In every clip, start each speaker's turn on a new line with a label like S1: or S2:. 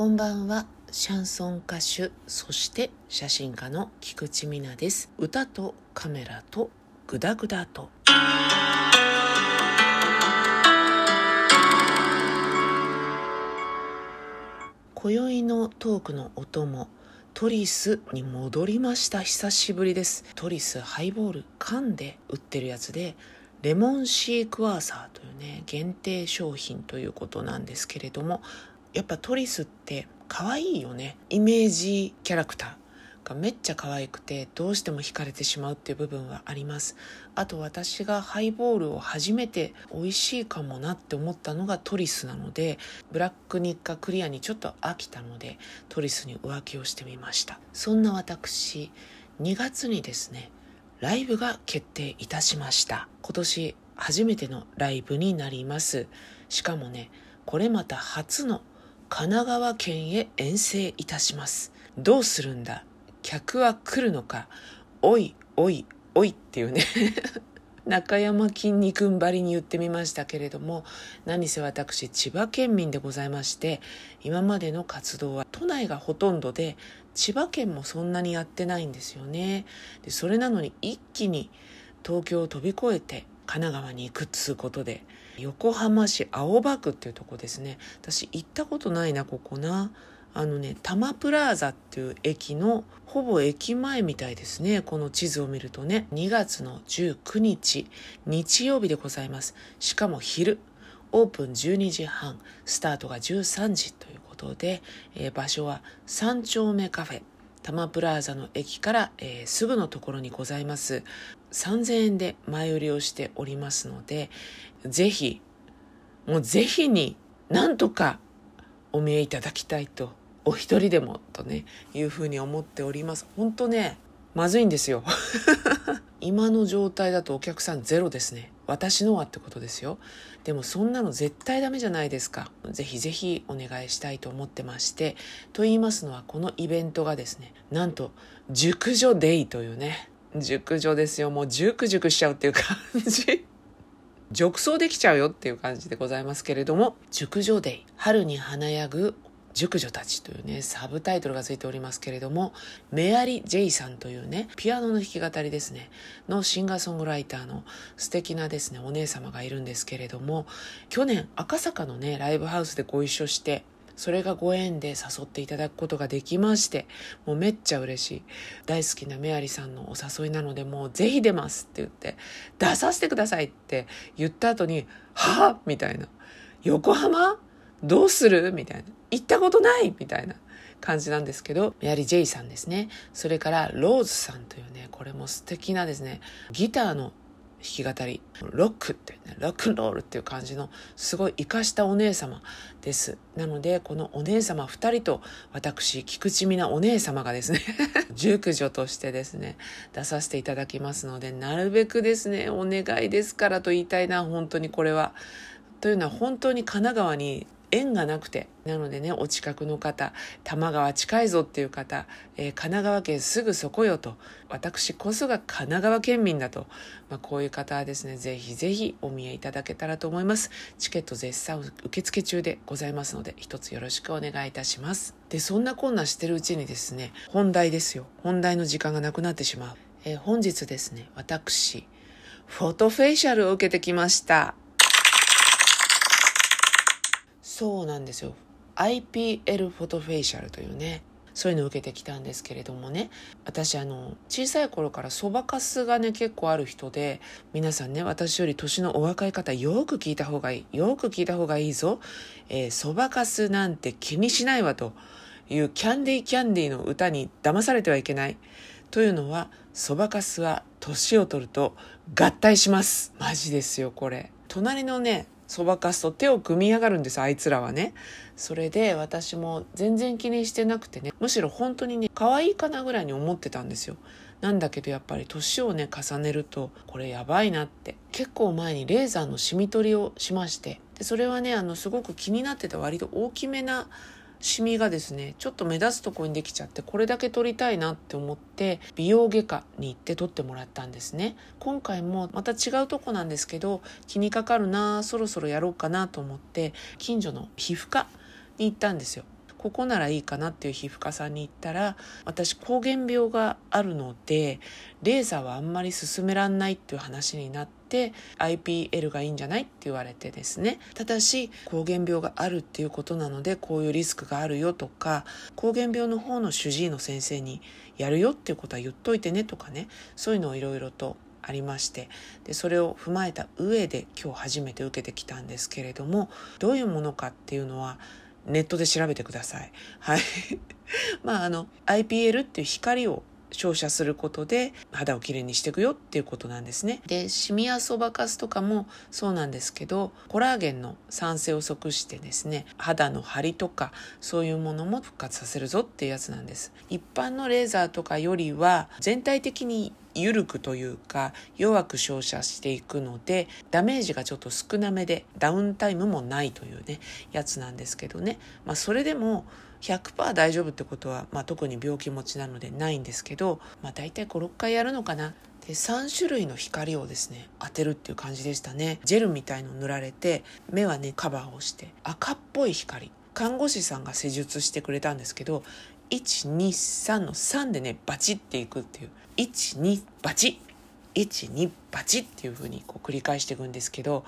S1: こんばんは。シャンソン歌手そして写真家の菊池美奈です。歌とカメラとグダグダと。今宵のトークのお供トリスに戻りました。久しぶりです。トリスハイボール缶で売ってるやつでレモンシークワーサーというね限定商品ということなんですけれどもやっぱトリスって可愛いよね。イメージキャラクターがめっちゃ可愛くてどうしても惹かれてしまうっていう部分はあります。あと私がハイボールを初めて美味しいかもなって思ったのがトリスなのでブラックニッカクリアにちょっと飽きたのでトリスに浮気をしてみました。そんな私2月にですねライブが決定いたしました。今年初めてのライブになります。しかもねこれまた初の神奈川県へ遠征いたします。どうするんだ？客は来るのか？おいおいおいっていうね。中山筋肉んばりに言ってみましたけれども何せ私千葉県民でございまして今までの活動は都内がほとんどで千葉県もそんなにやってないんですよね。でそれなのに一気に東京を飛び越えて神奈川に行くっつうことで横浜市青葉区っていうとこですね。私行ったことないなここな。あのね多摩プラーザっていう駅のほぼ駅前みたいですね。この地図を見るとね。2月の19日日曜日でございます。しかも昼オープン12時半スタートが13時ということで、えー、場所は三丁目カフェ。多摩プラーザの駅から、えー、すぐのところにございます。3000円で前売りをしておりますのでぜひもうぜひになんとかお見えいただきたいとお一人でもとねいうふうに思っております。本当ねまずいんですよ。今の状態だとお客さんゼロですね。私のはってことですよ。でもそんなの絶対ダメじゃないですか。ぜひぜひお願いしたいと思ってまして。と言いますのはこのイベントがですねなんと熟女デイというね。熟女ですよ。もう熟熟しちゃうっていう感じ褥瘡できちゃうよっていう感じでございますけれども熟女デイ春に華やぐ熟女たちというね、サブタイトルがついておりますけれども、メアリ・ジェイさんというね、ピアノの弾き語りですね、のシンガーソングライターの素敵なですね、お姉様がいるんですけれども、去年赤坂のね、ライブハウスでご一緒して、それがご縁で誘っていただくことができまして、もうめっちゃ嬉しい。大好きなメアリさんのお誘いなので、もうぜひ出ますって言って、出させてくださいって言った後に、はぁみたいな。横浜？どうする？みたいな。行ったことない？みたいな感じなんですけど、メアリー・ジェイさんですね。それからローズさんというね、これも素敵なですね、ギターの弾き語り、ロックってね、ロックンロールっていう感じのすごい活かしたお姉様です。なので、このお姉様二人と私、菊池美奈お姉様がですね 熟女としてですね、出させていただきますので、なるべくですね、お願いですからと言いたいな、本当にこれは。というのは本当に神奈川に縁がなくて。なのでねお近くの方多摩川近いぞっていう方、えー、神奈川県すぐそこよと。私こそが神奈川県民だと、まあ、こういう方はですねぜひぜひお見えいただけたらと思います。チケット絶賛受付中でございますので一つよろしくお願いいたします。でそんなこんなしてるうちにですね本題ですよ。本題の時間がなくなってしまう、えー、本日ですね私フォトフェイシャルを受けてきました。そうなんですよ。IPL フォトフェイシャルというねそういうのを受けてきたんですけれどもね。私あの小さい頃からそばかすがね結構ある人で皆さんね私より年のお若い方よく聞いた方がいいよく聞いた方がいいぞ。そば、かすなんて気にしないわと。いうキャンディーキャンディーの歌に騙されてはいけない。というのはそばかすは年を取ると合体します。マジですよこれ。隣のねそばかすと手を組み上がるんですあいつらはね。それで私も全然気にしてなくてね。むしろ本当にね可愛いかなぐらいに思ってたんですよ。なんだけどやっぱり年をね重ねるとこれやばいなって。結構前にレーザーのシミ取りをしまして。でそれはねあのすごく気になってた割と大きめなシミがですねちょっと目立つとこにできちゃってこれだけ取りたいなって思って美容外科に行って取ってもらったんですね。今回もまた違うとこなんですけど気にかかるなそろそろやろうかなと思って近所の皮膚科に行ったんですよ。ここならいいかなっていう皮膚科さんに行ったら私膠原病があるのでレーザーはあんまり進めらんないっていう話になって IPL がいいんじゃないって言われてですねただし膠原病があるっていうことなのでこういうリスクがあるよとか膠原病の方の主治医の先生にやるよっていうことは言っといてねとかねそういうのをいろいろとありましてでそれを踏まえた上で今日初めて受けてきたんですけれどもどういうものかっていうのはネットで調べてください。はい。まああの IPL っていう光を照射することで肌をきれいにしていくよっていうことなんですね。でシミやそばかすとかもそうなんですけどコラーゲンの酸性を即してですね肌の張りとかそういうものも復活させるぞっていうやつなんです。一般のレーザーとかよりは全体的に緩くというか弱く照射していくのでダメージがちょっと少なめでダウンタイムもないというねやつなんですけどねまあそれでも100%大丈夫ってことは、まあ、特に病気持ちなのでないんですけど、まあ、大体56回やるのかな。で3種類の光をですね当てるっていう感じでしたね。ジェルみたいの塗られて目はねカバーをして赤っぽい光。看護師さんが施術してくれたんですけど123の3でねバチっていくっていう。12バチ。12バチっていう風にこう繰り返していくんですけど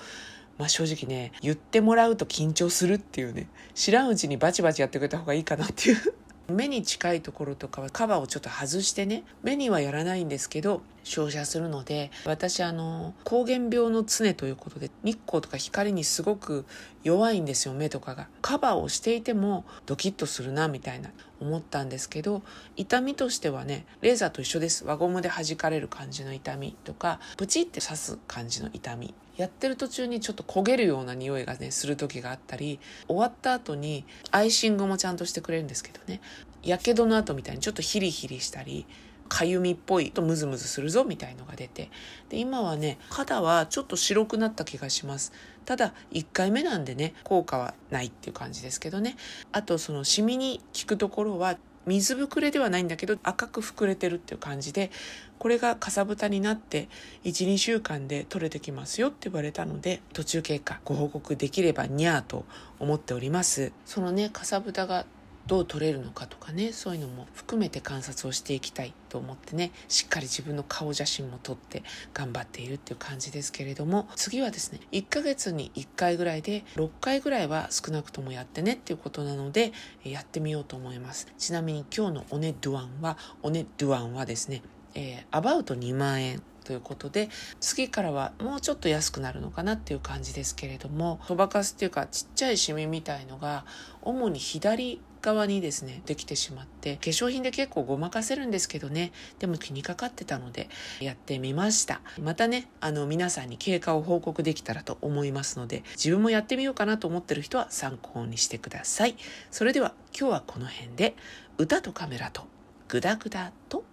S1: まあ正直ね、言ってもらうと緊張するっていうね、知らんうちにバチバチやってくれた方がいいかなっていう。目に近いところとかはカバーをちょっと外してね目にはやらないんですけど照射するので私あの膠原病の常ということで日光とか光にすごく弱いんですよ目とかが。カバーをしていてもドキッとするなみたいな思ったんですけど痛みとしてはねレーザーと一緒です。輪ゴムで弾かれる感じの痛みとかプチって刺す感じの痛み。やってる途中にちょっと焦げるような匂いがねする時があったり終わった後にアイシングもちゃんとしてくれるんですけどね。やけどの後みたいにちょっとヒリヒリしたりかゆみっぽいとムズムズするぞみたいのが出て。で今はね肌はちょっと白くなった気がします。ただ1回目なんでね効果はないっていう感じですけどね。あとそのシミに効くところは水ぶくれではないんだけど赤く膨れてるっていう感じでこれがかさぶたになって12週間で取れてきますよって言われたので途中経過ご報告できればにゃーと思っております。そのねかさぶたがどう取れるのかとかねそういうのも含めて観察をしていきたいと思ってねしっかり自分の顔写真も撮って頑張っているっていう感じですけれども次はですね1ヶ月に1回ぐらいで6回ぐらいは少なくともやってねっていうことなのでやってみようと思います。ちなみに今日のおねドゥアンはおねドゥアンはですねえー、アバウト2万円ということで次からはもうちょっと安くなるのかなっていう感じですけれどもそばかすっていうかちっちゃいシミみたいのが主に左側にですねできてしまって。化粧品で結構ごまかせるんですけどね。でも気にかかってたのでやってみました。またねあの皆さんに経過を報告できたらと思いますので自分もやってみようかなと思ってる人は参考にしてください。それでは今日はこの辺で歌とカメラとグダグダと。